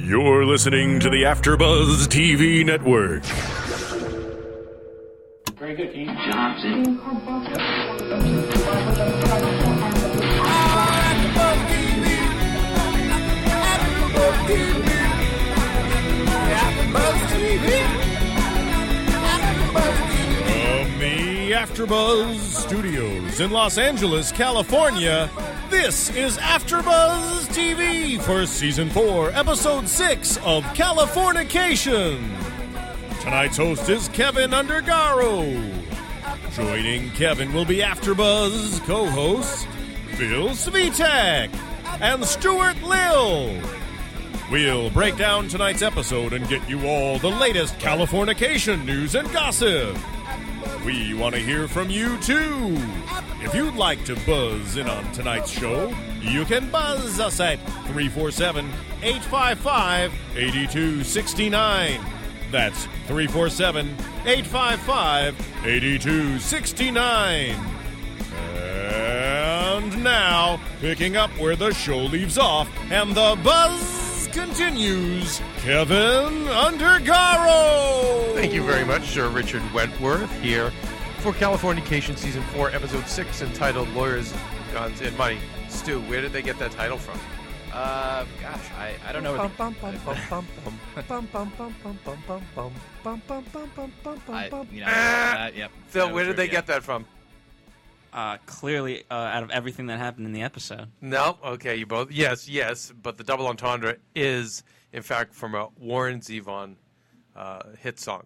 You're listening to the AfterBuzz TV network. Very good, Keith. Johnson. From the AfterBuzz Studios in Los Angeles, California, this is AfterBuzz TV for Season 4, Episode 6 of Californication. Tonight's host is Kevin Undergaro. Joining Kevin will be AfterBuzz co-hosts Phil Svitek and Stuart Lill. We'll break down tonight's episode and get you all the latest Californication news and gossip. We want to hear from you too. If you'd like to buzz in on tonight's show, you can buzz us at 347 855 8269. That's 347 855 8269. And now, picking up where the show leaves off and the buzz continues, Kevin Undergaro. Thank you very much, Sir Richard Wentworth, here for Californication Season 4, Episode 6, entitled Lawyers, Guns, and Money. Stu, where did they get that title from? Uh, gosh, I, I don't know. Where the, I, you know, uh, yep. Phil, That where was did they true, get that from? Uh, clearly uh, out of everything that happened in the episode. No, okay, you both. Yes, yes, but the double entendre is, in fact, from a Warren Zevon uh, hit song.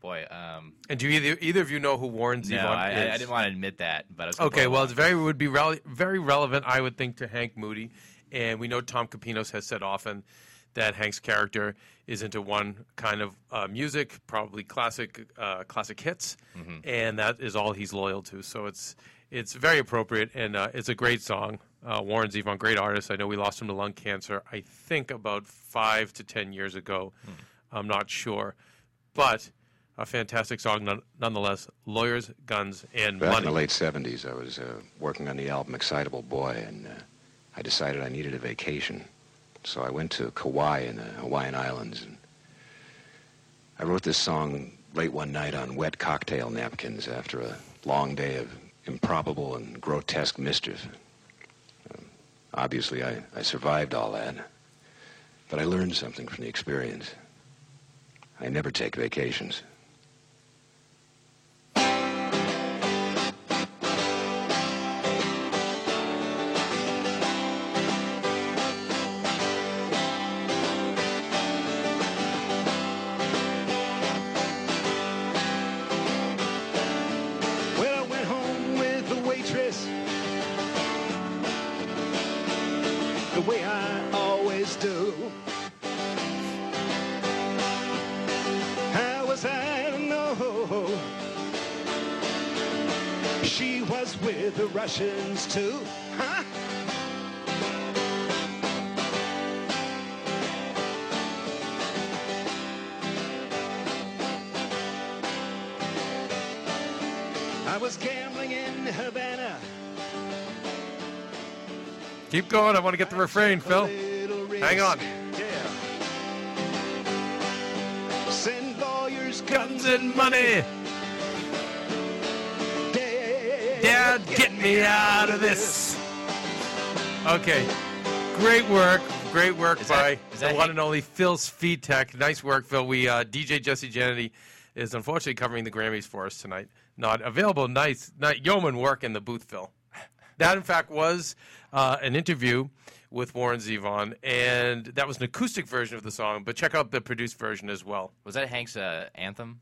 Boy, um, And do either either of you know who Warren Zevon no, I, is? I, I didn't want to admit that, but I was Okay, well, it's very would be rel- very relevant, I would think, to Hank Moody, and we know Tom Kapinos has said often that Hank's character is into one kind of uh, music, probably classic uh, classic hits, and that is all he's loyal to. So it's it's very appropriate, and uh, it's a great song. Uh, Warren Zevon, great artist. I know we lost him to lung cancer. I think about five to ten years ago. I'm not sure, but. A fantastic song, none, nonetheless. Lawyers, guns, and Back money. in the late 70s, I was uh, working on the album Excitable Boy, and uh, I decided I needed a vacation. So I went to Kauai in the Hawaiian Islands, and I wrote this song late one night on wet cocktail napkins after a long day of improbable and grotesque mischief. Um, obviously, I, I survived all that, but I learned something from the experience. I never take vacations. Do. How was I to know she was with the Russians too? Huh? I was gambling in Havana. Keep going. I want to get the refrain, Phil. Hang on. Yeah. Send lawyers, Guns and money. Dad, Dad, get me out of this. Okay. Great work. Great work Is by that- is the that one Hank- and only Phil Tech. Nice work, Phil. We uh, DJ Jesse Janity is unfortunately covering the Grammys for us tonight. Not available. Nice, night yeoman work in the booth, Phil. That, in fact, was uh, an interview with Warren Zevon, and that was an acoustic version of the song. But check out the produced version as well. was that Hank's uh, anthem?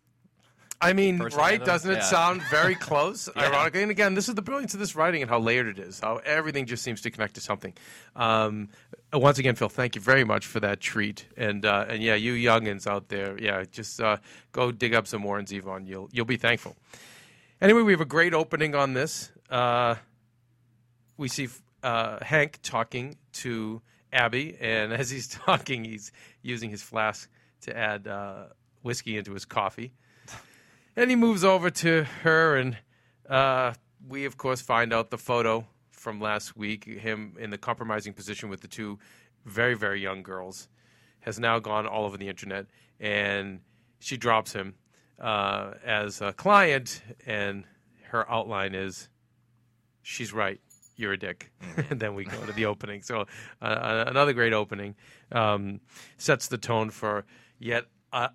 I mean, First right? anthem? Doesn't it sound very close? Yeah. Ironically, and again, this is the brilliance of this writing and how layered it is. How everything just seems to connect to something. Um, once again, Phil, thank you very much for that treat. And uh, and yeah, you youngins out there, yeah, just uh, go dig up some Warren Zevon. You'll you'll be thankful. Anyway, we have a great opening on this. Uh, we see uh, Hank talking to Abby, and as he's talking, he's using his flask to add uh, whiskey into his coffee. And he moves over to her, and uh, we, of course, find out the photo from last week him in the compromising position with the two very, very young girls. has now gone all over the internet, and she drops him uh, as a client, and her outline is, "She's right, you're a dick," and then we go to the opening. So uh, uh, another great opening um, sets the tone for yet. Uh,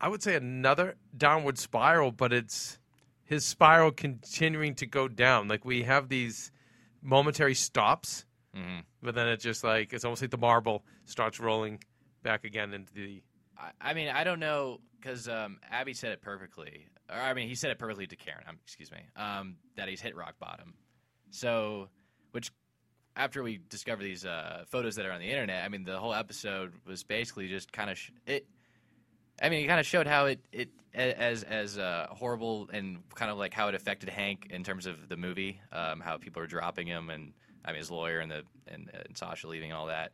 I would say another downward spiral, but it's his spiral continuing to go down. Like we have these momentary stops, Mhm. but then it's just like it's almost like the marble starts rolling back again into the. I, I mean, I don't know because um, Abby said it perfectly. Or I mean, he said it perfectly to Karen. Um, excuse me. Um, that he's hit rock bottom. So, which after we discover these uh, photos that are on the internet, I mean, the whole episode was basically just kind of sh- it. I mean, it kind of showed how it it as as uh, horrible and kind of like how it affected Hank in terms of the movie, um, how people are dropping him, and I mean his lawyer and the and, and Sasha leaving and all that.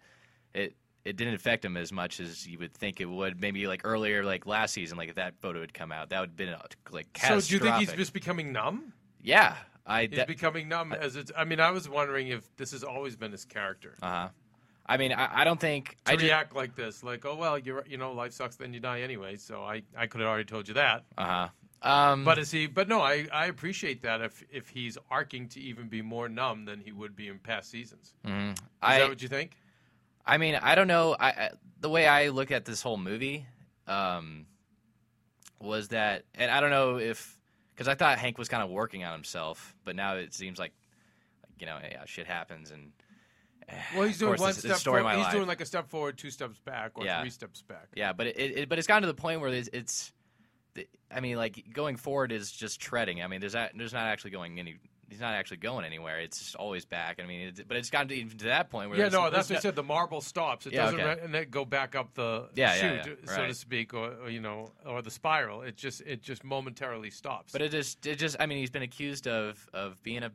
It it didn't affect him as much as you would think it would. Maybe like earlier, like last season, like if that photo had come out, that would have been uh, like So do you think he's just becoming numb? Yeah, I. He's becoming numb as it's. I mean, I was wondering if this has always been his character uh huh. I mean, I, I don't think to I just. react like this, like, oh well, you're you know, life sucks, then you die anyway. So I I could have already told you that. Uh huh. Um, But is he? But no, I I appreciate that if if he's arcing to even be more numb than he would be in past seasons. Is mhm. I. that what you think? I mean, I don't know. I, I the way I look at this whole movie um, was that, and I don't know if because I thought Hank was kind of working on himself, but now it seems like, like you know, yeah, shit happens, and eh, Well, he's doing course, one step the story of forward. He's life. doing like a step forward, two steps back, or Yeah. three steps back. Yeah, but it, it but it's gotten to the point where it's, it's I mean, like going forward is just treading. I mean, there's not, there's not actually going any. He's not actually going anywhere. It's just always back. I mean, but it's gotten to, even to that point where Yeah, no, that's what I said. The marble stops. It Yeah, doesn't okay. and then go back up the Yeah, chute, yeah, yeah, so to speak, or, or you know, or the spiral. It just it just momentarily stops. But it just, it just, I mean, he's been accused of of being a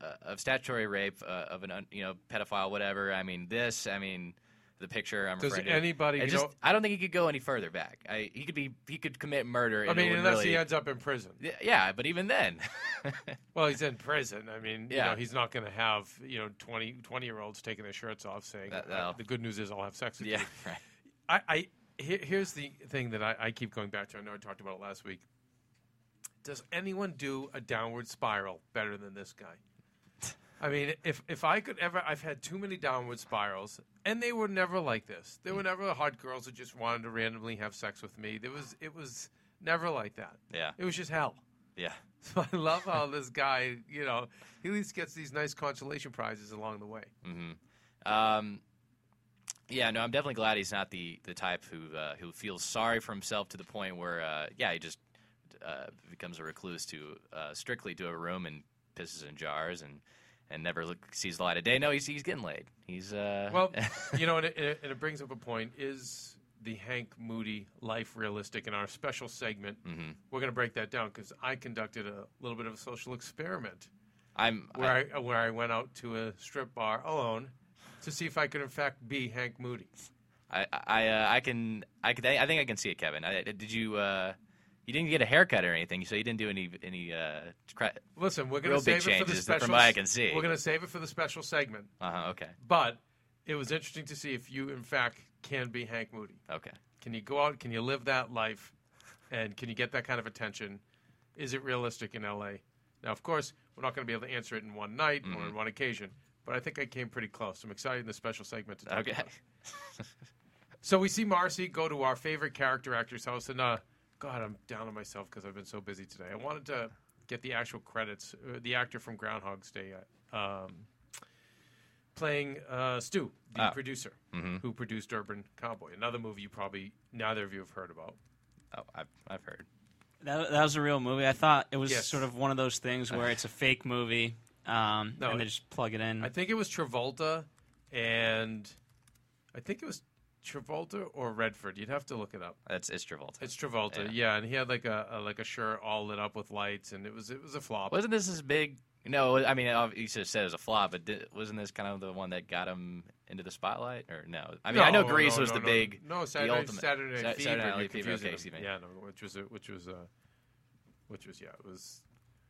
uh, of statutory rape uh, of an un, you know pedophile, whatever. I mean, this, I mean, the picture. I'm Does referring to. anybody, you just, know- I don't think he could go any further back. I, he could be, he could commit murder. I mean, unless really, he ends up in prison. Yeah, yeah, but even then, Well, he's in prison. I mean, you Yeah. know, he's not going to have you know 20, 20 year olds taking their shirts off saying, That- uh, "The good news is I'll have sex with yeah, you." right. I, I here, here's the thing that I, I keep going back to. I know I talked about it last week. Does anyone do a downward spiral better than this guy? I mean, if if I could ever, I've had too many downward spirals, and they were never like this. They were never hot girls that just wanted to randomly have sex with me. There was, it was never like that. Yeah. It was just hell. Yeah. So I love how this guy, you know, he at least gets these nice consolation prizes along the way. Mm-hmm. Um, yeah, no, I'm definitely glad he's not the, the type who uh, who feels sorry for himself to the point where, uh, yeah, he just uh, becomes a recluse to uh, strictly to a room and pisses in jars and and never look, sees the light of day. No, he's he's getting laid. He's uh, Well, you know, and it, and it brings up a point: is the Hank Moody life realistic? In our special segment, Mhm. we're going to break that down because I conducted a little bit of a social experiment I'm where I, where I went out to a strip bar alone to see if I could in fact be Hank Moody. I I uh, I can I can I think I can see it, Kevin. I, did you uh, you didn't get a haircut or anything, so you didn't do any any uh, cra- Listen, we're going to save it for the changes special. from what I can see. We're going to save it for the special segment. uh-huh, okay But it was interesting to see if you, in fact, can be Hank Moody. okay Can you go out? Can you live that life? And can you get that kind of attention? Is it realistic in LA? Now, of course, we're not going to be able to answer it in one night or Mm-hmm. in one occasion, but I think I came pretty close. I'm excited in the special segment to talk okay. about. So we see Marcy go to our favorite character actor's house, and uh, God, I'm down on myself because I've been so busy today. I wanted to get the actual credits. Uh, the actor from Groundhog's Day, uh, um, playing uh, Stu, the Ah. producer Mhm. who produced Urban Cowboy, another movie you probably neither of you have heard about. Oh, I've I've heard. That, that was a real movie. I thought it was Yes. sort of one of those things where it's a fake movie, um, No, and they just plug it in. I think it was Travolta, and I think it was Travolta or Redford. You'd have to look it up. That's it's Travolta. It's Travolta, Yeah. yeah, and he had like a, a like a shirt all lit up with lights, and it was it was a flop. Wasn't this as big? No, I mean, you should have said it was a flop, but di- wasn't this kind of the one that got him into the spotlight? Or no? I mean, I know Grease no, was no, the no. big, No, the Saturday, ultimate. Saturday Night Sa- Fever. Saturday Night Fever, okay, me. Yeah, no, which was a, which was uh which was yeah, it was.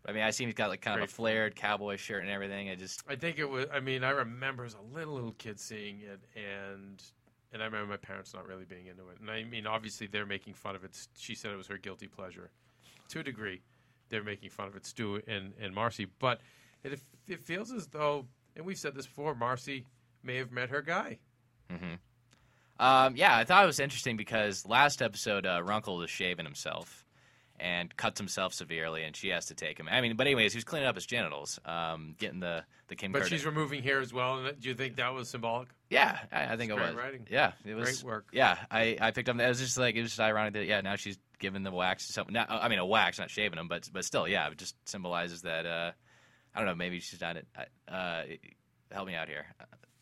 I mean, I seen he's got like kind of a flared cowboy shirt and everything. I just I think it was. I mean, I remember as a little little kid seeing it, and and I remember my parents not really being into it. And I mean, obviously, they're making fun of it. She said it was her guilty pleasure, to a degree. They're making fun of it, Stu and and Marcy. But it it feels as though, and we've said this before, Marcy may have met her guy. Hmm. Um, yeah, I thought it was interesting because last episode, uh, Runkle was shaving himself and cuts himself severely, and she has to take him. I mean, but anyways, he was cleaning up his genitals, um, getting the the Kim. But Karda- she's removing hair as well. And do you think that was symbolic? yeah, I, I think it great was. writing. Yeah, it was Great work. Yeah, I, I picked up. It was just like it was just ironic that yeah, now she's giving the wax to someone. Not, I mean, a wax, not shaving him, but but still, yeah, it just symbolizes that. Uh, I don't know. Maybe she's not. Uh, help me out here.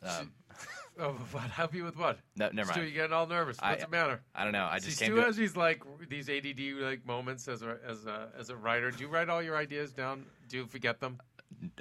Um, Oh, what? Help you with what? no, never Stu, mind. you getting all nervous. I- What's the matter? I don't know. I See, just Stu came to. has these like these ADD like moments as a as a as a writer. Do you write all your ideas down? Do you forget them?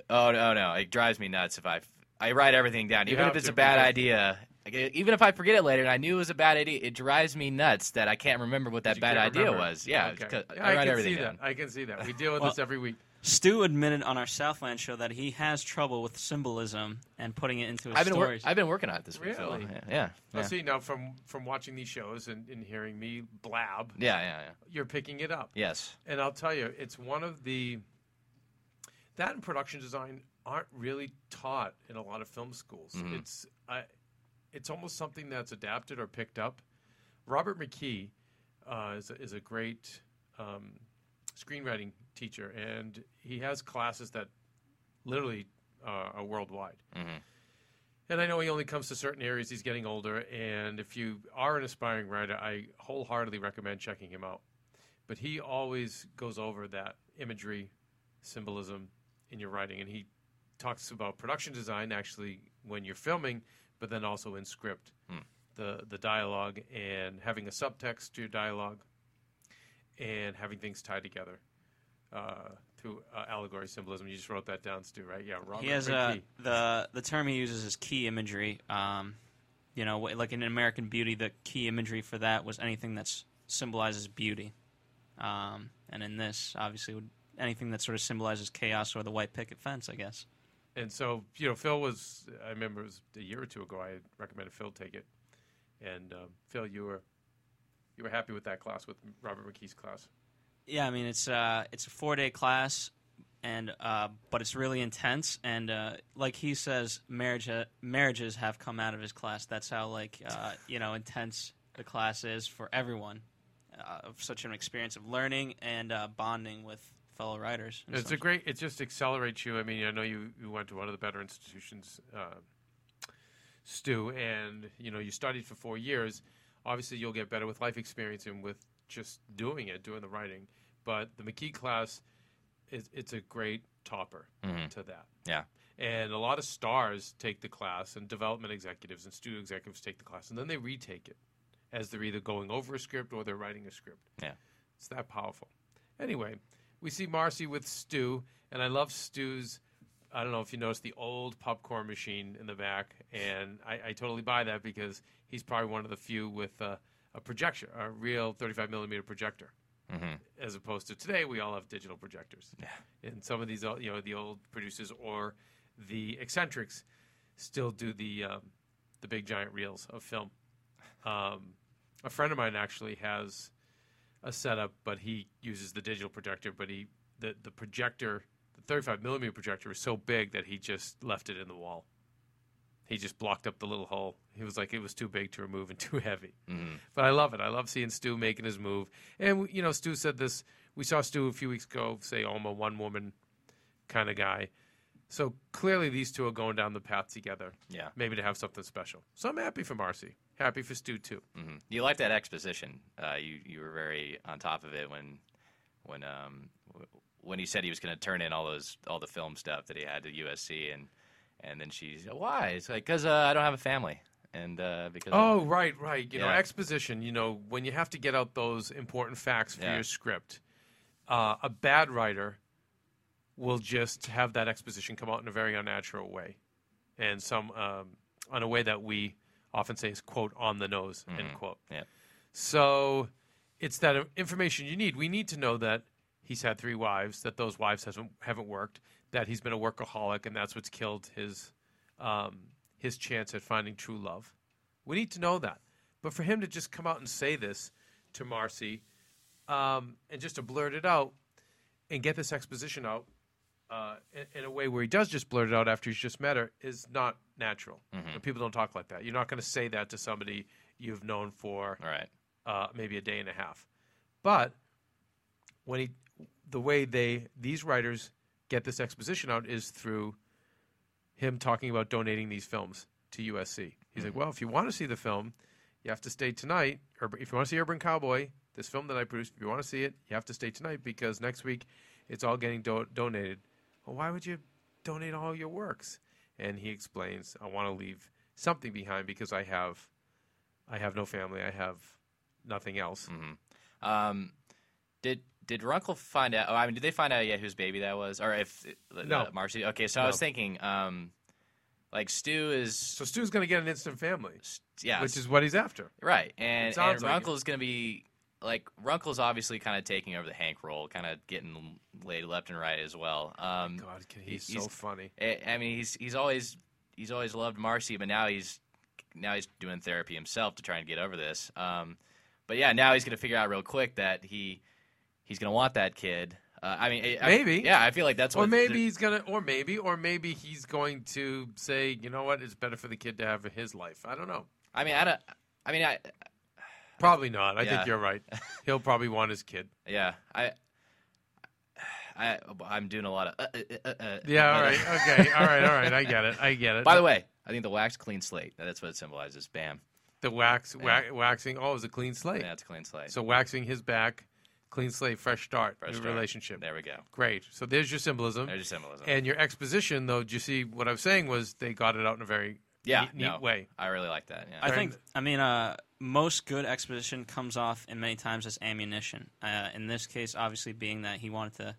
Oh no, no, it drives me nuts if I I write everything down, You even if it's a bad idea. Like, even if I forget it later and I knew it was a bad idea, it drives me nuts that I can't remember what that bad idea remember was. Yeah, Okay. it's 'cause Yeah, I, I, can everything see down. that. I can see that. We deal with Well- this every week. Stu admitted on our Southland show that he has trouble with symbolism and putting it into his I've been wor- stories. I've been working on it this week. Phil. Really? Yeah, yeah, Now, yeah. see now from from watching these shows and, and hearing me blab, yeah, yeah, yeah. you're picking it up. Yes. And I'll tell you, it's one of the that and production design aren't really taught in a lot of film schools. Mm-hmm. It's I, it's almost something that's adapted or picked up. Robert McKee uh, is, a, is a great um, screenwriting teacher, and he has classes that literally uh, are worldwide. And I know he only comes to certain areas. He's getting older, and if you are an aspiring writer, I wholeheartedly recommend checking him out. But he always goes over that imagery, symbolism in your writing, and he talks about production design actually when you're filming, but then also in script, the the dialogue and having a subtext to your dialogue, and having things tied together uh, through uh, allegory symbolism. You just wrote that down, Stu, right? Yeah, Robert he has uh, McKee. the the term he uses is key imagery. Um, you know, like in American Beauty, the key imagery for that was anything that symbolizes beauty. Um, and in this, obviously, would, anything that sort of symbolizes chaos or the white picket fence, I guess. And so, you know, Phil was, I remember it was a year or two ago, I recommended Phil take it. And um, Phil, you were you were happy with that class, with Robert McKee's class. Yeah, I mean it's uh it's a four day class, and uh but it's really intense and uh like he says, marriage uh, marriages have come out of his class. That's how like uh you know intense the class is for everyone. Uh, of such an experience of learning and uh, bonding with fellow writers. It's a great, it just accelerates you. I mean, I know you, you went to one of the better institutions, uh, Stu, and, you know, you studied for four years. Obviously, you'll get better with life experience and with just doing it, doing the writing. But the McKee class, is, it's a great topper mm-hmm. to that. Yeah. And a lot of stars take the class, and development executives and studio executives take the class, and then they retake it as they're either going over a script or they're writing a script. Yeah. It's that powerful. Anyway, we see Marcy with Stu, and I love Stu's. I don't know if you noticed the old popcorn machine in the back, and I, I totally buy that because he's probably one of the few with uh, a projector, a real 35 millimeter projector, as opposed to today we all have digital projectors. Yeah. And some of these, you know, the old producers or the eccentrics still do the um, the big giant reels of film. Um, a friend of mine actually has a setup, but he uses the digital projector. But he the the projector, 35 millimeter projector, was so big that he just left it in the wall. He just blocked up the little hole. He was like it was too big to remove and too heavy. But I love it. I love seeing Stu making his move. And you know, Stu said this. We saw Stu a few weeks ago say, "Oh, I'm a one woman kind of guy." So clearly, these two are going down the path together. Yeah. Maybe to have something special. So I'm happy for Marcy. Happy for Stu too. hmm You like that exposition. Uh, you you were very on top of it when when um when he said he was going to turn in all those all the film stuff that he had to USC and and then she's like, why it's like because uh, I don't have a family and uh, because Oh, right, right. You know, exposition. You know, when you have to get out those important facts for Yeah. your script, uh, a bad writer will just have that exposition come out in a very unnatural way, and some um, on a way that we often say is quote on the nose end quote. Yeah. So it's that information you need. We need to know that he's had three wives, that those wives hasn't haven't worked, that he's been a workaholic, and that's what's killed his um, his chance at finding true love. We need to know that. But for him to just come out and say this to Marcy, um, and just to blurt it out and get this exposition out uh, in, in a way where he does just blurt it out after he's just met her is not natural. Mm-hmm. And people don't talk like that. You're not going to say that to somebody you've known for All right. uh, maybe a day and a half. But when he, the way they these writers get this exposition out is through him talking about donating these films to USC. He's like, well, if you want to see the film, you have to stay tonight. Or if you want to see Urban Cowboy, this film that I produced, if you want to see it, you have to stay tonight because next week it's all getting do- donated. Well, why would you donate all your works? And he explains, I want to leave something behind because I have, I have no family. I have nothing else. Um, did did Runkle find out? Oh, I mean, did they find out yet whose baby that was, or if uh, No. Marcy? Okay, so I was thinking, um, like Stu is, So Stu's going to get an instant family, yeah, which is what he's after. right, and, and like is going to be like Runkle's obviously kind of taking over the Hank role, kind of getting laid left and right as well. Um, God, can- he- he's, so funny. I I mean, he's he's always he's always loved Marcy, but now he's now he's doing therapy himself to try and get over this. Um, but yeah, now he's going to figure out real quick that he he's going to want that kid. Uh, I mean, I- Maybe. yeah, I feel like that's Or what maybe he's gonna, or maybe, or maybe he's going to say, you know what, it's better for the kid to have his life. I don't know. I mean, I don't. I mean, I Probably not. I Yeah. think you're right. He'll probably want his kid. yeah, I. I, I'm doing a lot of. Uh, uh, uh, uh, Yeah. All but, uh, right. Okay. All right. All right. I get it. I get it. By the way, I think the wax clean slate. That's what it symbolizes. Bam. the wax, wa- waxing. Oh, it's a clean slate. Yeah, it's a clean slate. So waxing his back, clean slate, fresh start, Fresh new start. relationship. There we go. Great. So there's your symbolism. There's your symbolism. And your exposition, though, do you see what I was saying was they got it out in a very yeah, neat, neat no, way. I really like that. Yeah. I think. I mean, uh, most good exposition comes off in many times as ammunition. Uh, in this case, obviously, being that he wanted to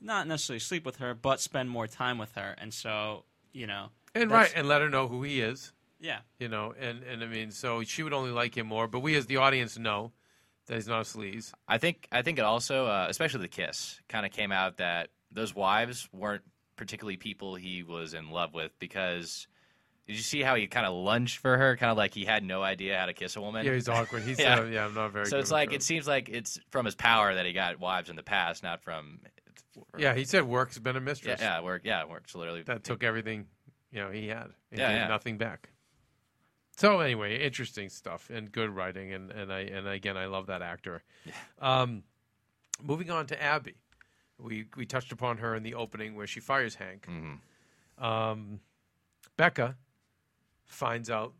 not necessarily sleep with her, but spend more time with her, and so you know, And right, and let her know who he is. yeah, You know, and, and I mean, so she would only like him more. But we, as the audience, know that he's not a sleaze. I think I think it also, uh, especially the kiss, kind of came out that those wives weren't particularly people he was in love with because did you see how he kind of lunged for her, kind of like he had no idea how to kiss a woman? Yeah, he's awkward. He's Yeah. yeah, yeah I'm not very. so it's like it seems like it's from his power that he got wives in the past, not from. Yeah, he said work's been a Yeah, mistress. yeah, it worked. Yeah, works literally. that took everything, you know, he had. Yeah, yeah. nothing back. So anyway, interesting stuff and good writing, and, and I and again I love that actor. Um, moving on to Abby, we we touched upon her in the opening where she fires Hank. Mm-hmm. Um, Becca finds out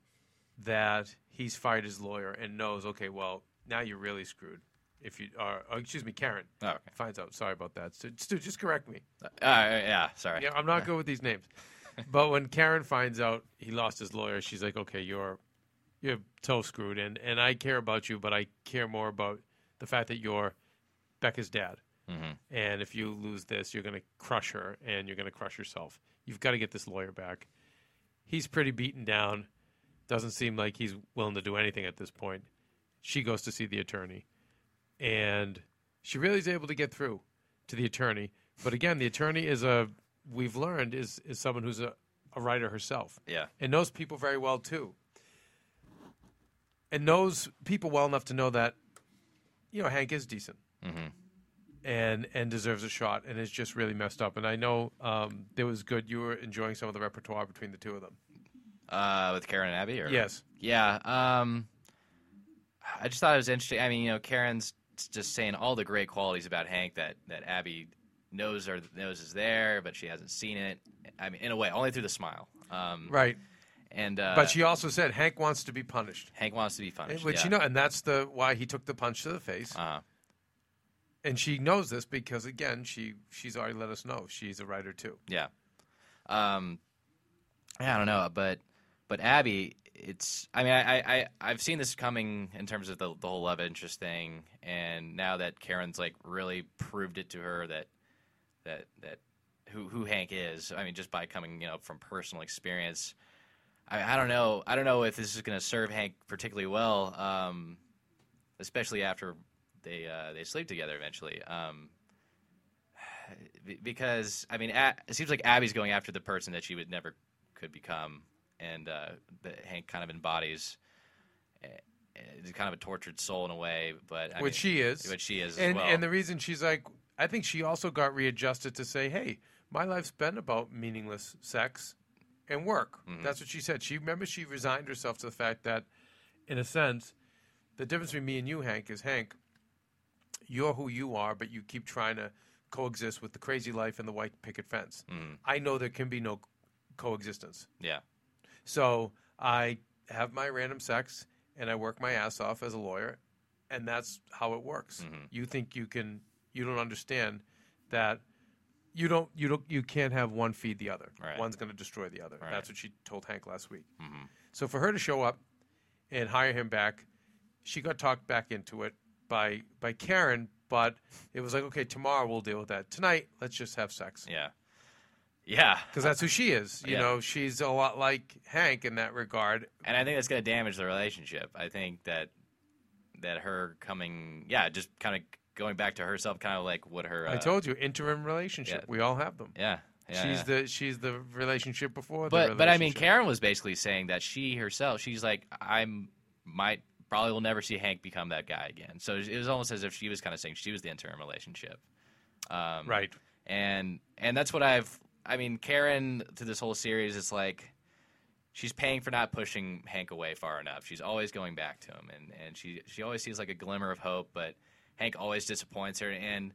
that he's fired his lawyer and knows, okay, well now you're really screwed. If you are, oh, excuse me, Karen Oh, okay. finds out. Sorry about that. So, Stu, just correct me. Uh, yeah, sorry. Yeah, I'm not good with these names. But when Karen finds out he lost his lawyer, she's like, "Okay, you're you're toe screwed, and and I care about you, but I care more about the fact that you're Becca's dad. Mhm. And if you lose this, you're going to crush her, and you're going to crush yourself. You've got to get this lawyer back. He's pretty beaten down. Doesn't seem like he's willing to do anything at this point. She goes to see the attorney, and she really is able to get through to the attorney. But again, the attorney is a we've learned is is someone who's a, a writer herself Yeah. and knows people very well too. And knows people well enough to know that, you know, Hank is decent Mhm. and and deserves a shot, and is just really messed up. And I know um, it was good. You were enjoying some of the repertoire between the two of them. Uh, with Karen and Abby, or Yes. Yeah. Um, I just thought it was interesting. I mean, you know, Karen's just saying all the great qualities about Hank that, that Abby knows or knows is there, but she hasn't seen it. I mean, in a way, only through the smile. Um, Right. And uh, but she also said Hank wants to be punished, Hank wants to be punished. which yeah. you know, and that's the why he took the punch to the face. Uh, and she knows this because again, she she's already let us know she's a writer too. yeah. Um, yeah, I don't know, but but Abby, it's. I mean, I, I I- I've seen this coming in terms of the the whole love interest thing, and now that Karen's like really proved it to her that that that who who Hank is. I mean, just by coming you know from personal experience. I, I don't know. I don't know if this is going to serve Hank particularly well, um, especially after they uh, they sleep together eventually. Um, because I mean, A- it seems like Abby's going after the person that she would never could become, and uh, that Hank kind of embodies. is kind of a tortured soul in a way, but I Which mean, she is. Which she is and as well. and the reason she's like, I think she also got readjusted to say, hey, my life's been about meaningless sex and work. Mm-hmm. That's what she said. She remember she resigned herself to the fact that, in a sense, the difference between me and you, Hank, is Hank, you're who you are, but you keep trying to coexist with the crazy life and the white picket fence. Mm-hmm. I know there can be no coexistence. yeah, So I have my random sex and I work my ass off as a lawyer, and that's how it works. Mm-hmm. You think you can? You don't understand that you don't you don't you can't have one feed the other. Right. One's going to destroy the other. Right. That's what she told Hank last week. Mm-hmm. So for her to show up and hire him back, she got talked back into it by by Karen. But it was like, okay, tomorrow we'll deal with that. Tonight, let's just have sex yeah, yeah. because that's who she is. You Yeah. know, she's a lot like Hank in that regard. and I think that's going to damage the relationship. I think that that her coming, yeah, just kind of going back to herself, kind of like what her. Uh, I told you, interim relationship. yeah. We all have them. Yeah, yeah she's yeah. the she's the relationship before. the but but I mean. Karen was basically saying that she herself, she's like, I'm might probably will never see Hank become that guy again. So it was almost as if she was kind of saying she was the interim relationship. Um, right? and and that's what I've. I mean, Karen to this whole series, it's like she's paying for not pushing Hank away far enough. She's always going back to him, and and she she always sees like a glimmer of hope, but Hank always disappoints her. And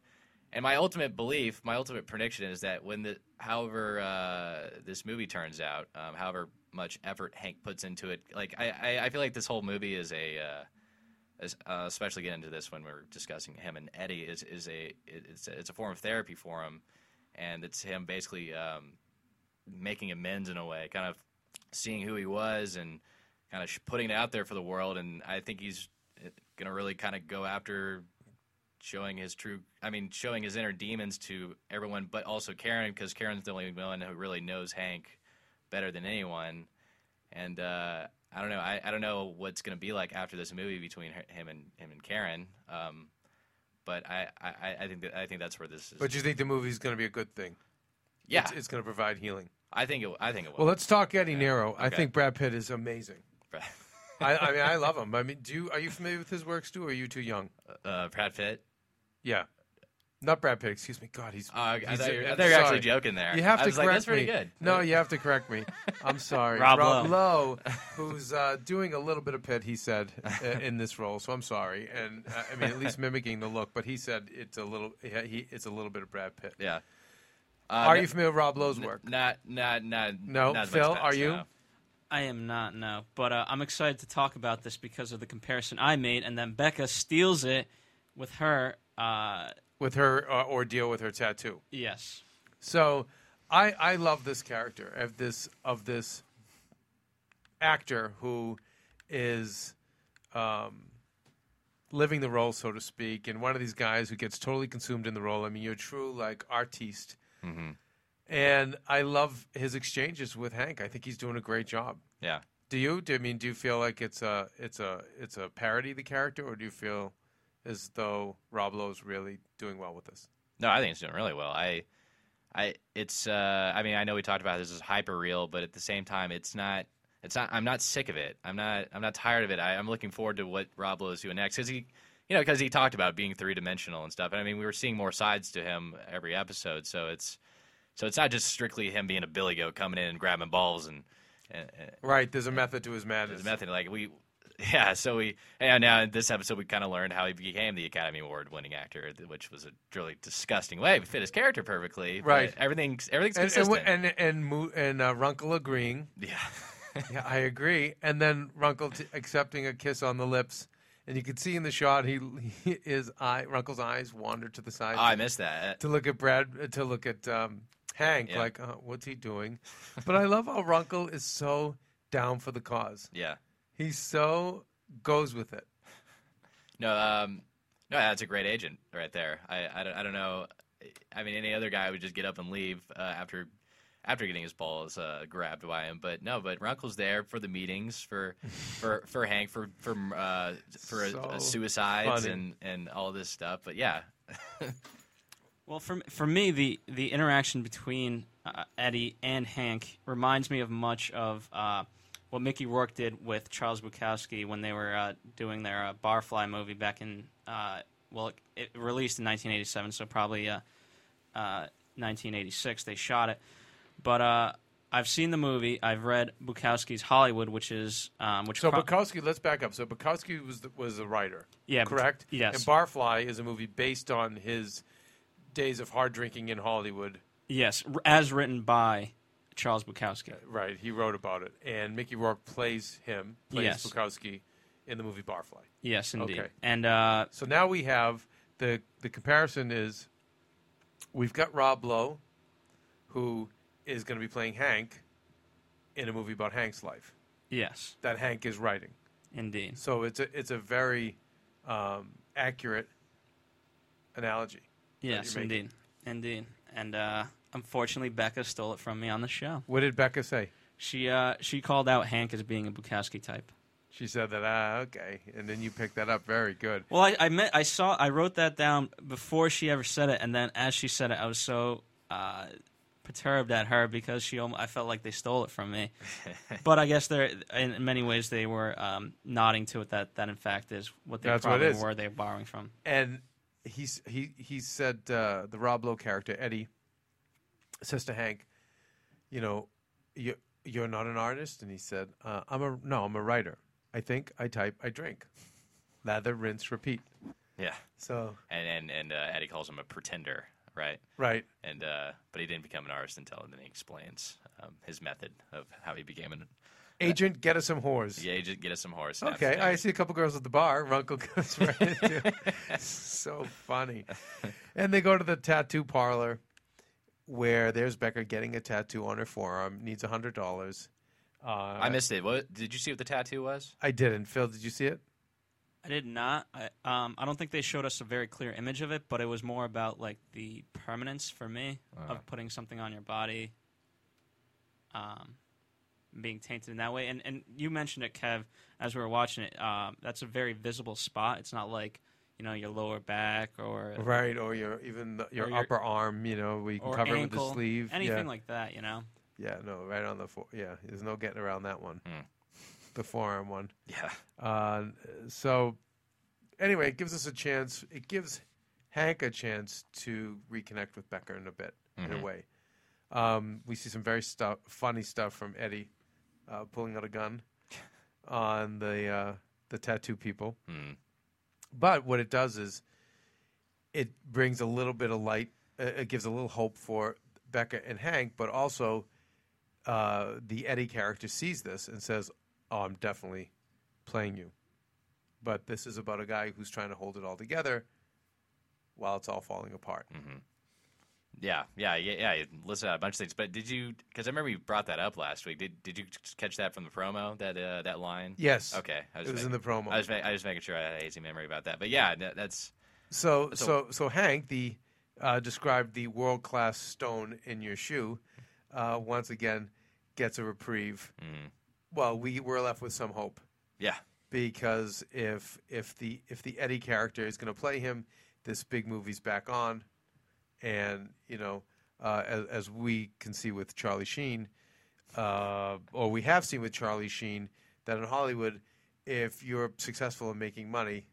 and my ultimate belief, my ultimate prediction is that when the however uh, this movie turns out, um, however much effort Hank puts into it, like I I, I feel like this whole movie is a uh, as, uh, especially get into this when we're discussing him and Eddie is is a it's a, it's a form of therapy for him, and it's him basically um, making amends in a way, kind of seeing who he was and kind of putting it out there for the world. And I think he's going to really kind of go after showing his true, I mean, showing his inner demons to everyone, but also Karen because Karen's the only one who really knows Hank better than anyone. And uh, I don't know. I, I don't know what's going to be like after this movie between her, him and him and Karen. Um, but I, I, I think that I think that's where this is. But you think the movie's going to be a good thing? yeah, It's, it's going to provide healing. I think it. I think it will. Well, let's talk Eddie Nero. I think Brad Pitt is amazing. I, I mean, I love him. I mean, do you are you familiar with his works too? Or are you too young? uh, Brad Pitt. Yeah, not Brad Pitt. Excuse me. God, he's. Uh, I he's thought you were, I thought you were actually sorry. joking there. You have I to was like, correct that's pretty me. good. No, you have to correct me. I'm sorry. Rob Lowe, who's uh, doing a little bit of Pitt, he said, uh, in this role. So I'm sorry, and uh, I mean at least mimicking the look. But he said it's a little. He, he it's a little bit of Brad Pitt. Yeah. Uh, Are no- you familiar with Rob Lowe's n- work? Not, not, not. No, not as Phil, much are you? no. I am not, no. But uh, I'm excited to talk about this because of the comparison I made, and then Becca steals it with her. Uh, With her uh, ordeal with her tattoo. yes. So, I I love this character of this of this actor who is um, living the role, so to speak, and one of these guys who gets totally consumed in the role. I mean, you're a true like artiste, and I love his exchanges with Hank. I think he's doing a great job. Yeah. Do you? Do I mean? Do you feel like it's a it's a it's a parody of the character, or do you feel as though Rob Lowe's really doing well with this? No, I think it's doing really well. I, I, it's. Uh, I mean, I know we talked about this as hyper real, but at the same time, it's not. It's not. I'm not sick of it. I'm not. I'm not tired of it. I, I'm looking forward to what Rob Lowe is doing next because he, you know, because he talked about being three dimensional and stuff. And I mean, we were seeing more sides to him every episode. So it's, so it's not just strictly him being a billy goat coming in and grabbing balls and. and, and Right. There's a method to his madness. his method. Like we, yeah. So we, and now in this episode, we kind of learned how he became the Academy Award winning actor, which was a really disgusting way. It fit his character perfectly. Right. Everything's everything's and and consistent. and and, Mo- and uh, Runkle agreeing. yeah. Yeah, I agree. And then Runkle t- accepting a kiss on the lips, and you can see in the shot he, he his eye Runkle's eyes wander to the side Oh, I missed that. to look at Brad uh, to look at um, Hank Yeah. like uh, what's he doing? but I love how Runkle is so down for the cause. Yeah. He so goes with it. No. Um. No, that's a great agent right there. I, I, don't, I don't know. I mean, any other guy would just get up and leave uh, after after getting his balls uh, grabbed by him. But no, but Runkle's there for the meetings for for for Hank for for uh, for So uh, suicides funny. and and all this stuff. But yeah, Well, for for me, the the interaction between uh, Eddie and Hank reminds me of much of uh, what Mickey Rourke did with Charles Bukowski when they were uh, doing their uh, Barfly movie back in uh, well, it, it released in 1987, so probably uh, uh, 1986 they shot it. But uh, I've seen the movie. I've read Bukowski's Hollywood, which is um, which So pro- Bukowski, let's back up. So Bukowski was the, was a writer, Yeah, correct? yes. And Barfly is a movie based on his days of hard drinking in Hollywood. yes, r- as written by Charles Bukowski. Right, he wrote about it, and Mickey Rourke plays him, plays Yes. Bukowski in the movie Barfly. Yes, indeed. Okay. And uh, So now we have the the comparison is we've got Rob Lowe, who is going to be playing Hank in a movie about Hank's life yes, that Hank is writing. indeed. So it's a it's a very um, accurate analogy. Yes, indeed, indeed. And uh, unfortunately, Becca stole it from me on the show. What did Becca say? She uh, she called out Hank as being a Bukowski type. She said that ah okay, and then you picked that up. Very good. Well, I, I met, I saw, I wrote that down before she ever said it, and then as she said it, I was so uh, perturbed at her because she, almo- I felt like they stole it from me. but I guess they're, in many ways, they were um, nodding to it that that in fact is what they That's what it probably is. were they borrowing from. And he's he he said uh, the Rob Lowe character Eddie says to Hank, you know, you you're not an artist, and he said, uh, I'm a no, I'm a writer. I think, I type, I drink. Lather, rinse, repeat. Yeah, So and and and uh, Eddie calls him a pretender, right? right, And uh, but he didn't become an artist until then he explains um, his method of how he became an agent, get us some whores. yeah. Just get us some snaps Okay, I see a couple girls at the bar. Runkle goes right into so funny. And they go to the tattoo parlor where there's Becca getting a tattoo on her forearm, needs a hundred dollars. Uh, I missed it. What did you see? What the tattoo was? I didn't. Phil, did you see it? I did not. I, um, I don't think they showed us a very clear image of it, but it was more about like the permanence for me of putting something on your body, um, being tainted in that way. And and you mentioned it, Kev, as we were watching it. Um, that's a very visible spot. It's not like you know your lower back or Right, or your even the, your Or your- upper arm, you know, we can or cover it with the sleeve. anything yeah. like that. You know. yeah, no, right on the fore. Yeah, there's no getting around that one. Hmm. The forearm one. Yeah. Uh, so, anyway, it gives us a chance. It gives Hank a chance to reconnect with Becca in a bit, in a way. Um, we see some very stuff, funny stuff from Eddie uh, pulling out a gun on the uh, the tattoo people. Hmm. But what it does is it brings a little bit of light. Uh, it gives a little hope for Becca and Hank, but also uh, the Eddie character sees this and says, "Oh, I'm definitely playing you." But this is about a guy who's trying to hold it all together while it's all falling apart. Yeah, yeah, yeah, yeah. You listed out a bunch of things, but did you? Because I remember you brought that up last week. Did Did you catch that from the promo? That uh, that line? Yes. Okay, I It was making- in the promo. I was, I was making sure I had a hazy memory about that. But yeah, that, that's So, So- so, so Hank, the uh, described the world class stone in your shoe, uh, once again gets a reprieve. Mm. Well, we we're left with some hope yeah, because if if the if the Eddie character is going to play him, this big movie's back on, and you know, uh, as, as we can see with Charlie Sheen, uh, or we have seen with Charlie Sheen, that in Hollywood, if you're successful in making money,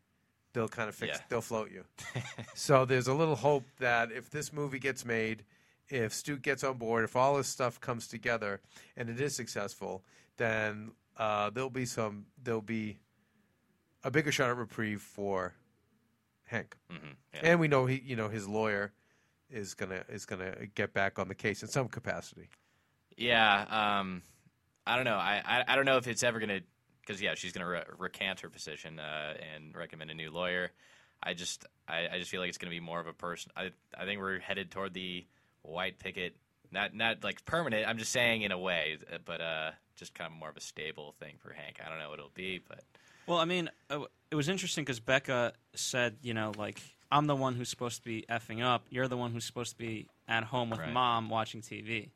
they'll kind of fix, Yeah. they'll float you. so there's a little hope that if this movie gets made, if Stu gets on board, if all this stuff comes together and it is successful, then uh, there'll be some, there'll be a bigger shot at reprieve for Hank. hmm yeah. And we know he, you know, his lawyer is gonna is gonna get back on the case in some capacity. yeah. Um, I don't know. I, I, I don't know if it's ever gonna because yeah, she's gonna re- recant her position uh, and recommend a new lawyer. I just I, I just feel like it's gonna be more of a person. I I think we're headed toward the white picket. Not not like permanent. I'm just saying in a way, uh, but uh, just kind of more of a stable thing for Hank. I don't know what it'll be, but Well, I mean, uh, it was interesting because Becca said, you know, like I'm the one who's supposed to be effing up. You're the one who's supposed to be at home with Right. mom watching TV.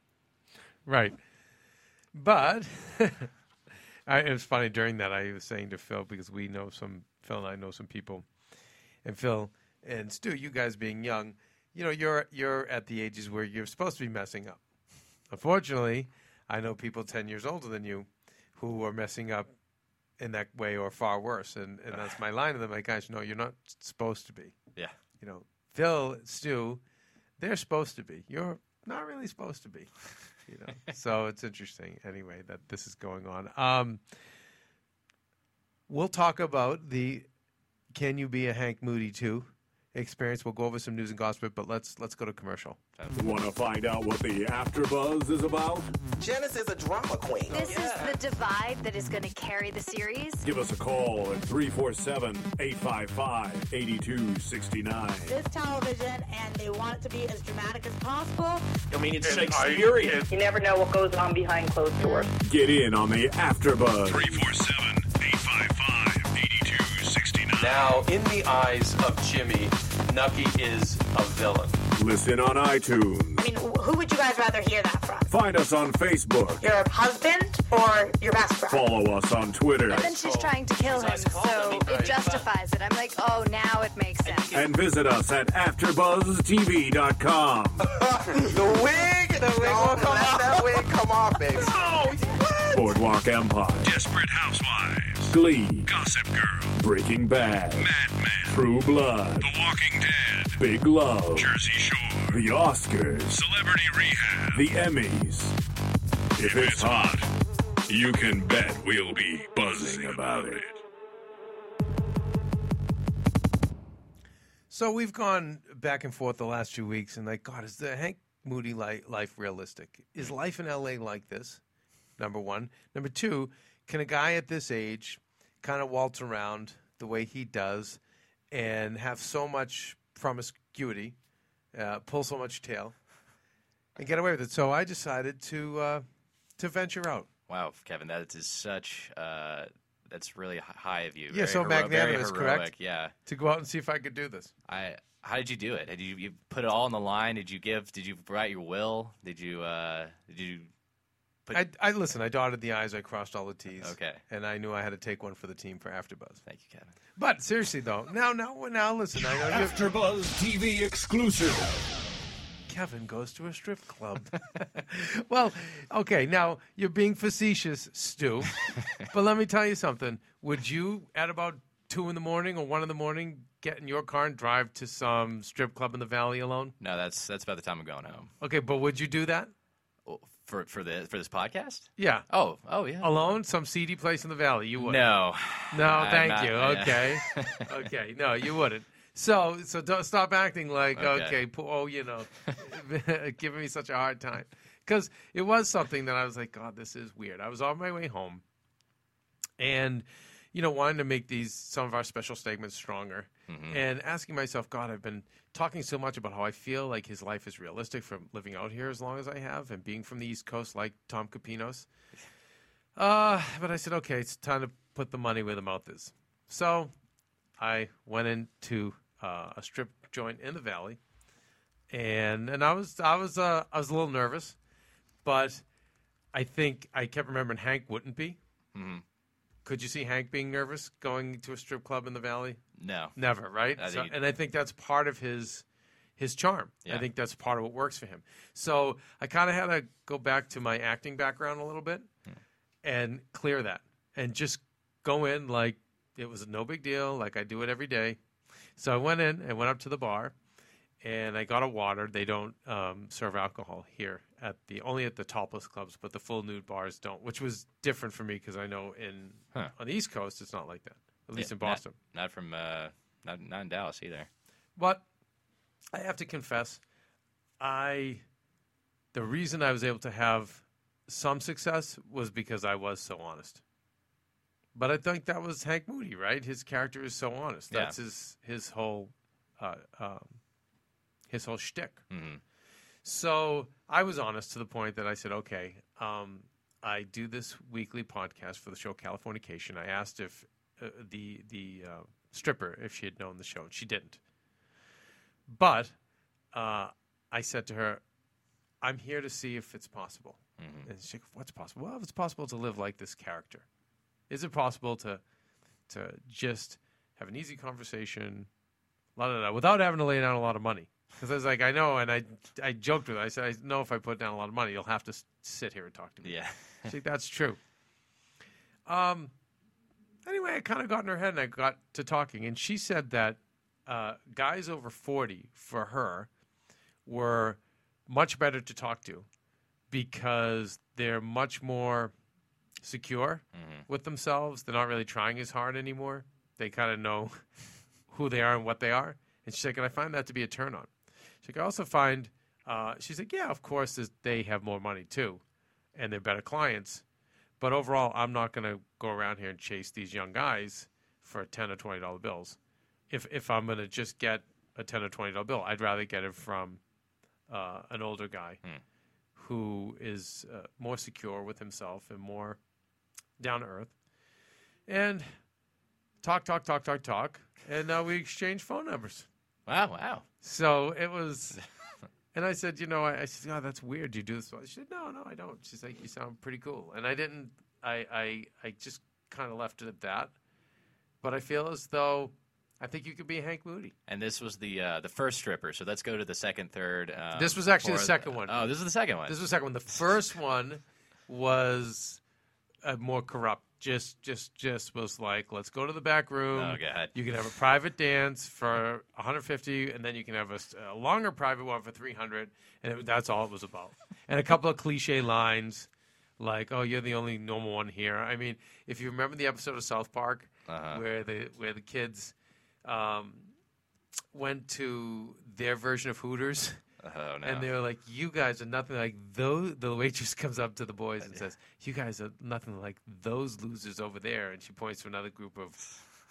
Right. But I, it was funny during that I was saying to Phil because we know some Phil and I know some people, and Phil and Stu, you guys being young, you know, you're you're at the ages where you're supposed to be messing up. Unfortunately, I know people ten years older than you who are messing up in that way or far worse. And and that's my line to them. Like, guys, no, you're not supposed to be. Yeah. You know, Phil, Stu, they're supposed to be. You're not really supposed to be. You know. so it's interesting anyway that this is going on. Um, we'll talk about the can you be a Hank Moody too experience. We'll go over some news and gossip, but let's let's go to commercial. Want to find out what the AfterBuzz is about? Janice is a drama queen. This is the divide that is going to carry the series. Give us a call at 347-855-8269. This television, and they want it to be as dramatic as possible. I mean, it's Shakespearean. You never know what goes on behind closed doors. Get in on the AfterBuzz. 347-855-8269. Now, in the eyes of Jimmy, Nucky is a villain. Listen on iTunes. I mean, who would you guys rather hear that from? Find us on Facebook. Your husband or your best friend? Follow us on Twitter. And then she's trying to kill him, so it justifies it. I'm like, oh, now it makes sense. And visit us at AfterBuzzTV.com. the wig, the wig will come off. That wig come off, baby. Oh, Boardwalk Empire. Desperate Housewives. Glee. Gossip Girl. Breaking Bad. Mad Men. True Blood. The Walking Dead. Big Love. Jersey Shore. The Oscars. Celebrity Rehab. The Emmys. If it's hot, You can bet we'll be buzzing about it. So we've gone back and forth the last few weeks, and like, God, is the Hank Moody li- life realistic? Is life in LA like this? Number one. Number two, can a guy at this age kind of waltz around the way he does and have so much promiscuity, uh, pull so much tail, and get away with it? So I decided to uh, to venture out. Wow, Kevin, that is such. Uh, that's really high of you. Yeah, Very so hero- magnanimous, correct? Yeah. To go out and see if I could do this. I. How did you do it? Did you, you put it all on the line? Did you give? Did you write your will? Did you? Uh, did you? Put, I, I listen. I dotted the i's. I crossed all the t's. Okay. And I knew I had to take one for the team for AfterBuzz. Thank you, Kevin. But seriously though, now now now listen. I know you AfterBuzz TV exclusive. Kevin goes to a strip club. well, okay, now you're being facetious, Stu. but let me tell you something. Would you, at about two in the morning or one in the morning, get in your car and drive to some strip club in the valley alone? No, that's that's about the time I'm going home. Okay, but would you do that? For for the for this podcast? Yeah. Oh, oh yeah. Alone, some seedy place in the valley. You would. No. No, thank not- you. yeah. Okay. okay. No, you wouldn't. So, so don't stop acting like okay, Okay. oh, you know, giving me such a hard time because it was something that I was like, God, this is weird. I was on my way home, and you know, wanting to make these some of our special segments stronger, Mm-hmm. and asking myself, God, I've been talking so much about how I feel like his life is realistic from living out here as long as I have and being from the East Coast like Tom Kapinos. Uh, but I said, okay, it's time to put the money where the mouth is. So I went into uh, a strip joint in the valley, and and I was I was uh, I was a little nervous, but I think I kept remembering Hank wouldn't be. hmm Could you see Hank being nervous going to a strip club in the valley? No. Never, right? I So, and I think that's part of his his charm. I think that's part of what works for him. So I kind of had to go back to my acting background a little bit Hmm. and clear that, and just go in like it was no big deal, like I do it every day. So I went in and went up to the bar, and I got a water. They don't um, serve alcohol here at the only at the topless clubs, but the full nude bars don't, which was different for me because I know in Huh. on the East Coast it's not like that, at least Yeah, in Boston. Not, not from uh, not not in Dallas either. But I have to confess, I the reason I was able to have some success was because I was so honest. But I think that was Hank Moody, right? His character is so honest. Yeah. That's his his whole uh, um, his whole shtick. hmm So I was honest to the point that I said, okay, um, I do this weekly podcast for the show Californication. I asked if uh, the the uh, stripper if she had known the show, and she didn't. But uh, I said to her, "I'm here to see if it's possible." Mm-hmm. And she, goes, "What's possible?" Well, if it's possible to live like this character, is it possible to to just have an easy conversation, la da da, without having to lay down a lot of money? Because I was like, I know, and I I joked with her. I said, I know if I put down a lot of money, you'll have to sit here and talk to me. Yeah. She's like, that's true. Um, anyway, I kind of got in her head and I got to talking, and she said that uh, guys over 40 for her were much better to talk to because they're much more secure with themselves. They're not really trying as hard anymore. They kind of know who they are and what they are. And she's like, and I find that to be a turn on. Like, I also find, uh, she's like, yeah, of course, they have more money too, and they're better clients. But overall, I'm not going to go around here and chase these young guys for ten or twenty dollar bills. If if I'm going to just get a ten or twenty dollar bill, I'd rather get it from uh, an older guy who is uh, more secure with himself and more down to earth. And talk, talk, talk, talk, talk, and now we exchange phone numbers. Wow, wow. So it was, and I said, you know, I, I said, oh, that's weird. You do this? She said, no, no, I don't. She's like, you sound pretty cool. And I didn't. I, I, I just kind of left it at that. But I feel as though I think you could be Hank Moody. And this was the uh, the first stripper. So let's go to the second, third. Um, this was actually the second one. Oh, this is the second one. This was the second one. The first one was uh, more corrupt. Just, just, just was like, let's go to the back room. Oh, go ahead. You can have a private dance for 150, and then you can have a longer private one for 300, and it, that's all it was about. And a couple of cliche lines, like, "Oh, you're the only normal one here." I mean, if you remember the episode of South Park Uh-huh. where the where the kids um, went to their version of Hooters. Oh, no. And they were like, "You guys are nothing like those." The waitress comes up to the boys and says, "You guys are nothing like those losers over there." And she points to another group of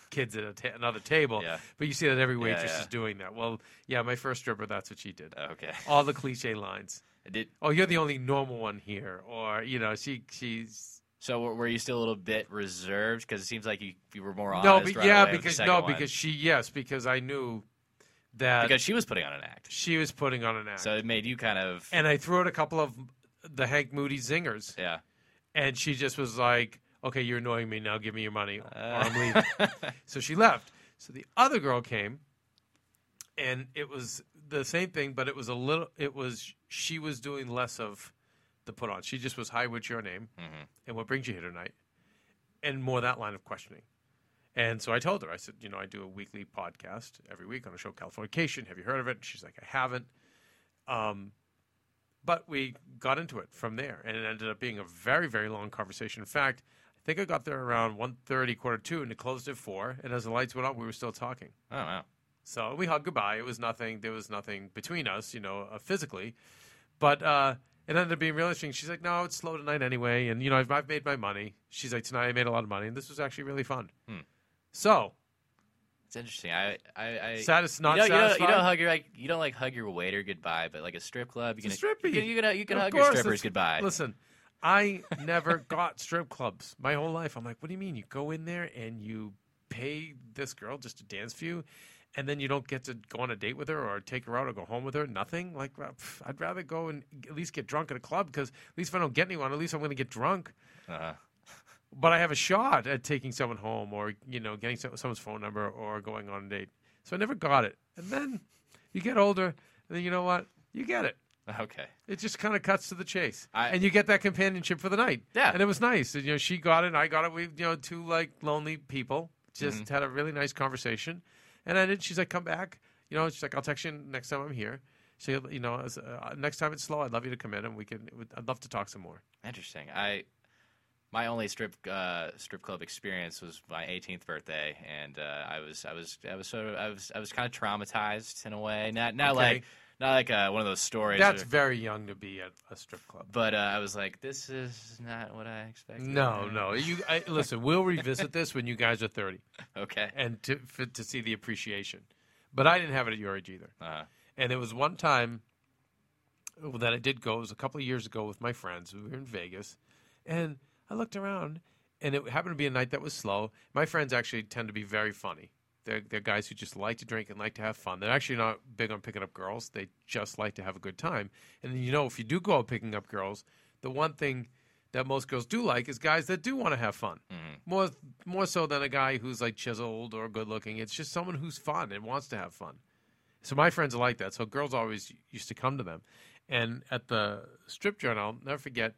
kids at a ta- another table. Yeah. But you see that every waitress yeah. is doing that. Well, yeah, my first stripper, that's what she did. Okay. All the cliche lines. Did, oh, you're the only normal one here, or you know, she she's so were you still a little bit reserved? Because it seems like you, you were more honest. no, but right yeah, away with the because no, one. because she yes, because I knew that because she was putting on an act. she was putting on an act. So it made you kind of and I threw out a couple of the Hank Moody zingers. Yeah. And she just was like, okay, you're annoying me. Now give me your money or Uh. I'm leaving. so she left. So the other girl came and it was the same thing, but it was a little, it was, she was doing less of the put on. She just was, hi, what's your name? Mm-hmm. And what brings you here tonight? And more that line of questioning. And so I told her, I said, you know, I do a weekly podcast every week on a show, called Californication. Have you heard of it? And she's like, I haven't. Um, but we got into it from there, and it ended up being a very, very long conversation. In fact, I think I got there around 1.30, quarter two, and it closed at four. And as the lights went up, we were still talking. Oh wow. So we hugged goodbye. It was nothing. There was nothing between us, you know, uh, physically. But uh, it ended up being real interesting. She's like, "No, it's slow tonight anyway." And you know, I've, I've made my money. She's like, "Tonight I made a lot of money, and this was actually really fun." Hmm. So It's interesting. I, I, I Satis- not you don't, you don't, you don't hug your like you don't like hug your waiter goodbye, but like a strip club, you can you can you can, you can hug your strippers goodbye. Listen, I never got strip clubs my whole life. I'm like, what do you mean? You go in there and you pay this girl just to dance for you, and then you don't get to go on a date with her or take her out or go home with her? Nothing. Like, pff, I'd rather go and at least get drunk at a club because at least if I don't get anyone, at least I'm going to get drunk. Uh-huh. But I have a shot at taking someone home or you know getting someone's phone number or going on a date. So I never got it. And then you get older, and then you know what? You get it. Okay. It just kind of cuts to the chase, I- and you get that companionship for the night. Yeah. and it was nice. And, you know, she got it, I got it. We, you know, two like lonely people just Mm-hmm. had a really nice conversation. And I did. She's like, "Come back." You know, she's like, "I'll text you next time I'm here." So you know, as, uh, next time it's slow, I'd love you to come in, and we can. I'd love to talk some more. Interesting. I my only strip uh, strip club experience was my 18th birthday, and uh, I was I was I was sort of I was I was kind of traumatized in a way. Not not Okay. like not like uh, one of those stories. That's or- very young to be at a strip club. but uh, I was like, this is not what I expected. No, no. You I, listen. We'll revisit this when you guys are thirty, Okay. and to for, to see the appreciation. But I didn't have it at your age either. Uh, And it was one time that I did go. It was a couple of years ago with my friends. We were in Vegas, and I looked around, and it happened to be a night that was slow. My friends actually tend to be very funny. They're, they're guys who just like to drink and like to have fun. They're actually not big on picking up girls. They just like to have a good time. And you know, if you do go out picking up girls, the one thing that most girls do like is guys that do want to have fun. Mm-hmm. More more so than a guy who's like chiseled or good looking. It's just someone who's fun and wants to have fun. So my friends are like that. So girls always used to come to them. And at the strip joint, I'll never forget.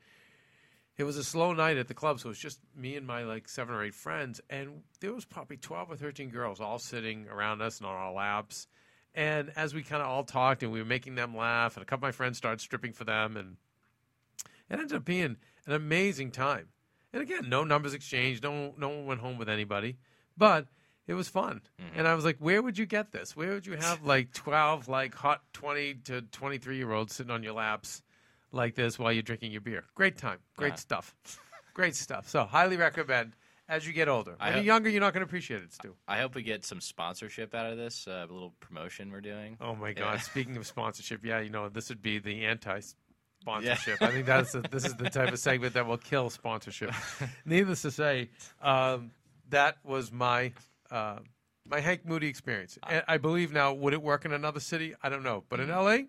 It was a slow night at the club, so it was just me and my like seven or eight friends, and there was probably twelve or thirteen girls all sitting around us and on our laps. And as we kind of all talked and we were making them laugh, and a couple of my friends started stripping for them, and it ended up being an amazing time. And again, no numbers exchanged, no no one went home with anybody, but it was fun. Mm-hmm. And I was like, where would you get this? Where would you have like twelve like hot twenty to twenty three year olds sitting on your laps like this while you're drinking your beer? Great time, great stuff, great stuff. So highly recommend as you get older. I When hope- you're younger, you're not going to appreciate it, Stu. I hope we get some sponsorship out of this. Uh, a little promotion we're doing. Oh my Yeah. God! Speaking of sponsorship, yeah, you know this would be the anti-sponsorship. I think that's the, this is the type of segment that will kill sponsorship. Needless to say, um, that was my uh, my Hank Moody experience. And I believe now, would it work in another city? I don't know, but in L.A.,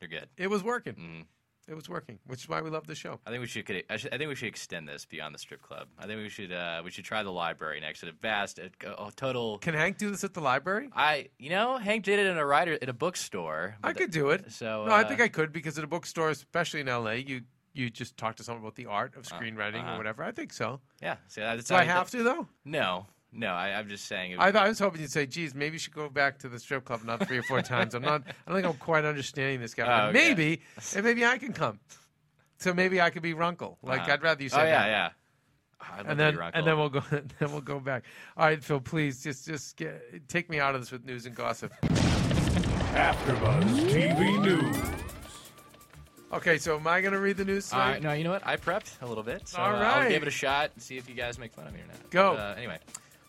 You're good. it was working. Mhm. It was working, which is why we love the show. I think we should, I, should, I think we should extend this beyond the strip club. I think we should uh, we should try the library next the vast a, a total. Can Hank do this at the library? I you know Hank did it in a writer in a bookstore. I could do it. So no, I uh, think I could because at a bookstore, especially in L.A., you you just talk to someone about the art of Uh, screenwriting uh-huh. or whatever. I think so. Yeah. That's Do I have to though? No, no. I, I'm just saying. It I, thought- I was hoping you'd say, "Geez, maybe you should go back to the strip club not three or four times." I'm not. I don't think I'm quite understanding this guy. Oh, okay. Maybe, and maybe I can come. So maybe I could be Runkle. Like Uh-huh. I'd rather you say that. Oh yeah, that. yeah. I'd love And then, be and then we'll go. Then we'll go back. All right, Phil. Please, just, just get, take me out of this with news and gossip. AfterBuzz TV News. Okay, so am I going to read the news? All right, tonight? no, you know what? I prepped a little bit. So All uh. I'll give it a shot and see if you guys make fun of me or not. Go. But, uh, anyway,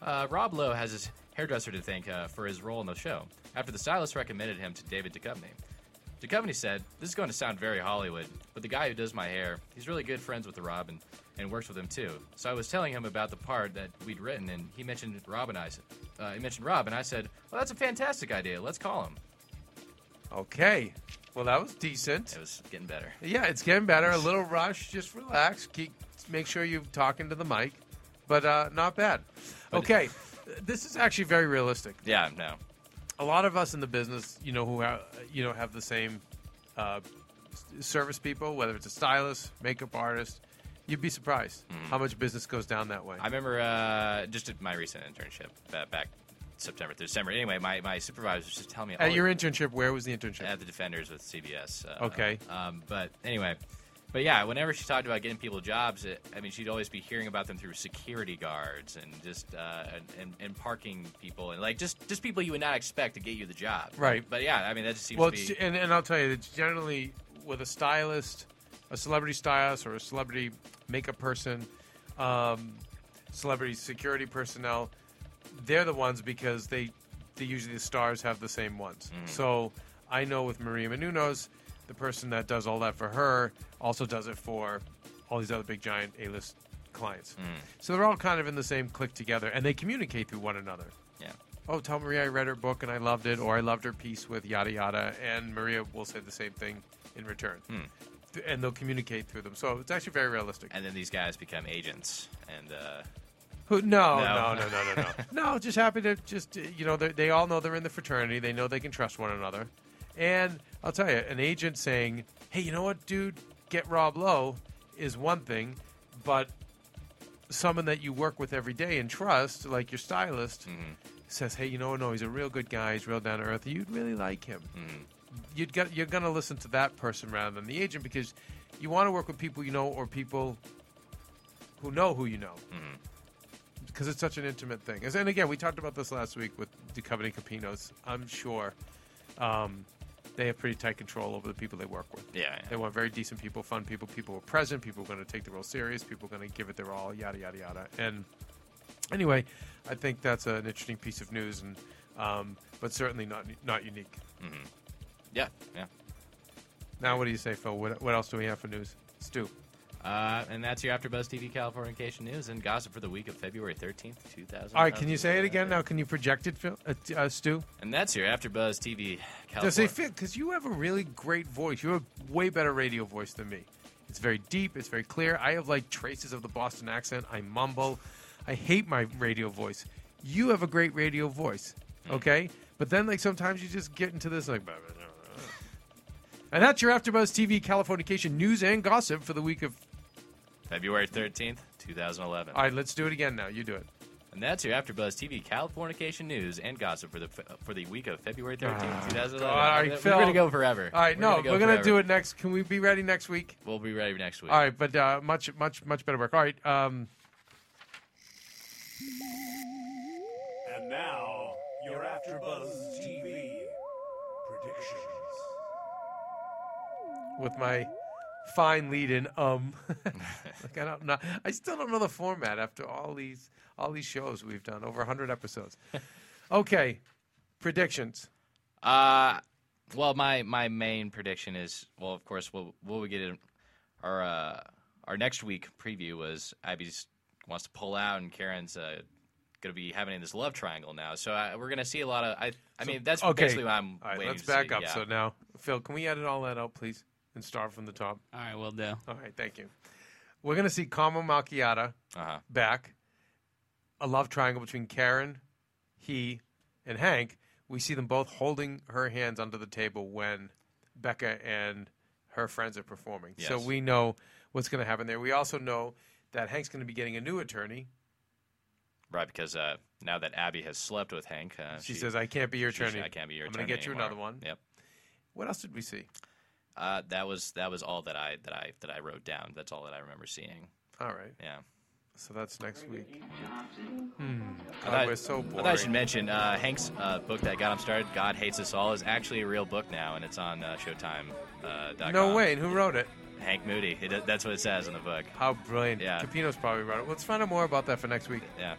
uh, Rob Lowe has his hairdresser to thank uh, for his role in the show after the stylist recommended him to David Duchovny. Duchovny said, This is going to sound very Hollywood, but the guy who does my hair, he's really good friends with Rob and, and works with him too. So I was telling him about the part that we'd written, and he mentioned Rob and I. said- Uh, he mentioned Rob, and I said, Well, that's a fantastic idea. Let's call him. Okay. Well, that was decent. It was getting better. Yeah, it's getting better. A little rush. Just relax. Keep make sure you're talking to the mic, but uh, not bad. Okay, this is actually very realistic. Yeah, no. A lot of us in the business, you know, who have you know have the same uh, s- service people, whether it's a stylist, makeup artist, you'd be surprised how much business goes down that way. I remember uh, just at my recent internship ba- back September through December. Anyway, my, my supervisor was just telling me At oh, your internship, where was the internship? at the Defenders with CBS. Uh, Okay. Um, but anyway, but yeah, whenever she talked about getting people jobs, it, I mean, she'd always be hearing about them through security guards and just uh, and, and, parking people and like just just people you would not expect to get you the job. Right. But yeah, I mean, that just seems well, to be. and, and I'll tell you, it's generally with a stylist, a celebrity stylist, or a celebrity makeup person, um, celebrity security personnel. They're the ones because they, they usually the stars have the same ones. Mm-hmm. So I know with Maria Menounos, the person that does all that for her also does it for all these other big giant A-list clients. Mm. So they're all kind of in the same clique together, and they communicate through one another Yeah. oh, tell Maria I read her book and I loved it, or I loved her piece with yada yada, and Maria will say the same thing in return, Th- and they'll communicate through them. So it's actually very realistic. And then these guys become agents, and uh, Who? No, No. no, no, no, no, no. just happy to just you know they they all know they're in the fraternity. They know they can trust one another, and I'll tell you, an agent saying, "Hey, you know what, dude, get Rob Lowe," is one thing, but someone that you work with every day and trust, like your stylist, mm-hmm. says, "Hey, you know, no, he's a real good guy. He's real down to earth. You'd really like him." Mm-hmm. You'd get, you're going to listen to that person rather than the agent because you want to work with people you know or people who know who you know mm-hmm. because it's such an intimate thing. And again, we talked about this last week with the Covenant Kapinos. I'm sure um, they have pretty tight control over the people they work with. Yeah, yeah. They want very decent people, fun people, people who are present, people who are going to take the role serious, people are going to give it their all, yada, yada, yada. And anyway, I think that's an interesting piece of news, and um, but certainly not not unique. yeah, yeah. Now, what do you say, Phil? What, what else do we have for news? Stu. Uh, and that's your AfterBuzz TV Californication news and gossip for the week of February 13th, 2000. All right, can you say it again now? Can you project it, Phil? Uh, uh, Stu? And that's your AfterBuzz TV Does California. it fit? Because you have a really great voice. You have a way better radio voice than me. It's very deep. It's very clear. I have like traces of the Boston accent. I mumble. I hate my radio voice. You have a great radio voice. Okay, but then like sometimes you just get into this like. blah, blah, blah, blah. And that's your AfterBuzz TV Californication news and gossip for the week of February 13th, 2011. All right, let's do it again now. You do it. And that's your AfterBuzz TV Californication news and gossip for the for the week of February 13th, Ah, 2011. God, all right, we're Phil. going to go forever. All right, We're no, gonna go we're gonna forever. do it next. Can we be ready next week? We'll be ready next week. All right, but uh, much, much, much better work. All right, um, And now, your AfterBuzz TV predictions. with my fine lead in um, like I don't know, I still don't know the format after all these all these shows we've done over hundred episodes. Okay, predictions. Uh, well, my my main prediction is well, of course, we'll we'll get in our uh, our next week preview was Abby's wants to pull out and Karen's uh, going to be having this love triangle now. So uh, we're going to see a lot of. I I So- mean, that's okay. basically what I'm All right, let's back see, up. yeah. So now, Phil, can we edit all that out, please, and start from the top? All right, we'll do. All right, thank you. We're gonna see Carmo Macchiata Uh-huh. back. A love triangle between Karen, he, and Hank. We see them both holding her hands under the table when Becca and her friends are performing. So we know what's going to happen there. We also know that Hank's going to be getting a new attorney. Right, because uh, now that Abby has slept with Hank, uh, She says, "I can't be your she attorney. I can't be your I'm attorney. gonna get you anymore." another one." Yep. What else did we see? Uh, that was that was all that I that I that I wrote down. That's all that I remember seeing. All right. Yeah. So that's next week. Hmm. I thought- we're so I boring. thought I should mention uh, Hank's uh, book that got him started, God Hates Us All, is actually a real book now, and it's on uh, Showtime. Uh, no way. And who wrote it? Hank Moody. It, that's what it says in the book. How brilliant. Yeah. Kapinos probably wrote it. Let's find out more about that for next week. Yeah.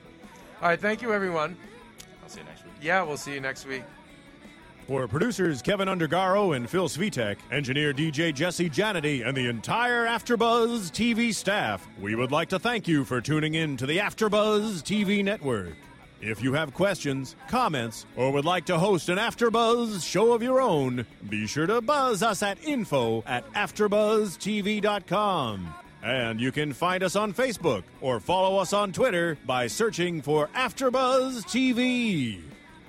All right. Thank you, everyone. I'll see you next week. Yeah, we'll see you next week. For producers Kevin Undergaro and Phil Svitek, engineer DJ Jesse Janity, and the entire AfterBuzz TV staff, we would like to thank you for tuning in to the AfterBuzz TV network. If you have questions, comments, or would like to host an AfterBuzz show of your own, be sure to buzz us at info at AfterBuzzTV.com. And you can find us on Facebook or follow us on Twitter by searching for AfterBuzz TV.